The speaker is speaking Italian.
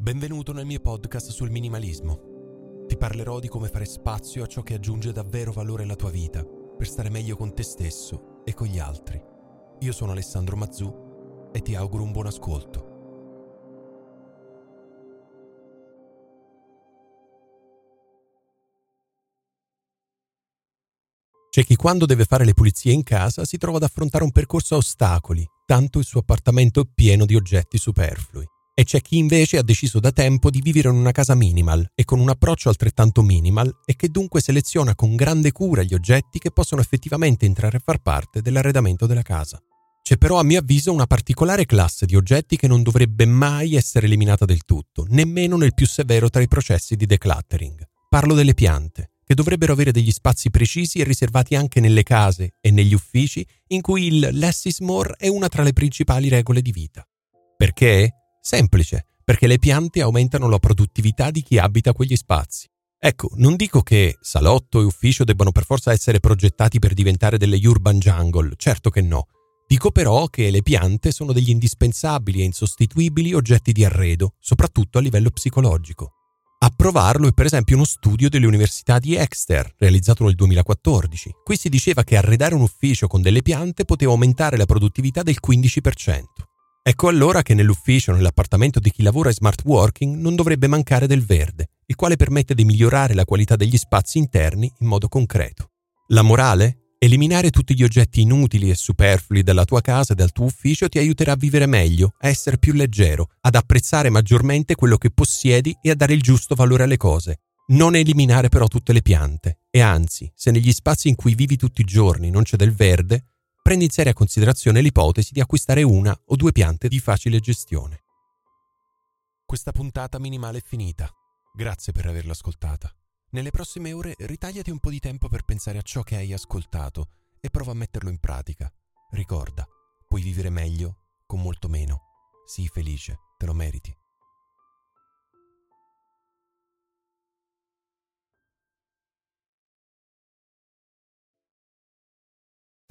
Benvenuto nel mio podcast sul minimalismo. Ti parlerò di come fare spazio a ciò che aggiunge davvero valore alla tua vita, per stare meglio con te stesso e con gli altri. Io sono Alessandro Mazzù e ti auguro un buon ascolto. C'è chi quando deve fare le pulizie in casa si trova ad affrontare un percorso a ostacoli, tanto il suo appartamento è pieno di oggetti superflui e c'è chi invece ha deciso da tempo di vivere in una casa minimal e con un approccio altrettanto minimal e che dunque seleziona con grande cura gli oggetti che possono effettivamente entrare a far parte dell'arredamento della casa. C'è però a mio avviso una particolare classe di oggetti che non dovrebbe mai essere eliminata del tutto, nemmeno nel più severo tra i processi di decluttering. Parlo delle piante, che dovrebbero avere degli spazi precisi e riservati anche nelle case e negli uffici in cui il less is more è una tra le principali regole di vita. Perché? Semplice, perché le piante aumentano la produttività di chi abita quegli spazi. Ecco, non dico che salotto e ufficio debbano per forza essere progettati per diventare delle urban jungle, certo che no. Dico però che le piante sono degli indispensabili e insostituibili oggetti di arredo, soprattutto a livello psicologico. A provarlo è per esempio uno studio delle università di Exeter, realizzato nel 2014. Qui si diceva che arredare un ufficio con delle piante poteva aumentare la produttività del 15%. Ecco allora che nell'ufficio nell'appartamento di chi lavora in smart working non dovrebbe mancare del verde, il quale permette di migliorare la qualità degli spazi interni in modo concreto. La morale? Eliminare tutti gli oggetti inutili e superflui dalla tua casa e dal tuo ufficio ti aiuterà a vivere meglio, a essere più leggero, ad apprezzare maggiormente quello che possiedi e a dare il giusto valore alle cose. Non eliminare però tutte le piante, e anzi, se negli spazi in cui vivi tutti i giorni non c'è del verde, prendi in seria considerazione l'ipotesi di acquistare una o due piante di facile gestione. Questa puntata minimale è finita. Grazie per averla ascoltata. Nelle prossime ore ritagliati un po' di tempo per pensare a ciò che hai ascoltato e prova a metterlo in pratica. Ricorda, puoi vivere meglio con molto meno. Sii felice, te lo meriti.